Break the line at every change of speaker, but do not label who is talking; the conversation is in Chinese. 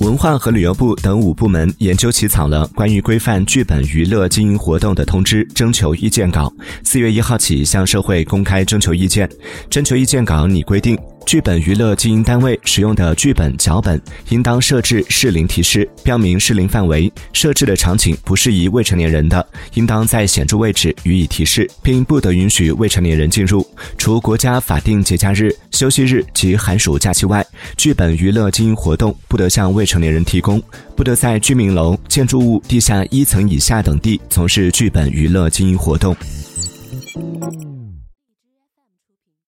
文化和旅游部等五部门研究起草了关于规范剧本娱乐经营活动的通知征求意见稿，四月一号起向社会公开征求意见。征求意见稿拟规定。剧本娱乐经营单位使用的剧本脚本应当设置适龄提示，标明适龄范围，设置的场景不适宜未成年人的，应当在显著位置予以提示，并不得允许未成年人进入。除国家法定节假日、休息日及寒暑假期外，剧本娱乐经营活动不得向未成年人提供，不得在居民楼、建筑物地下一层以下等地从事剧本娱乐经营活动。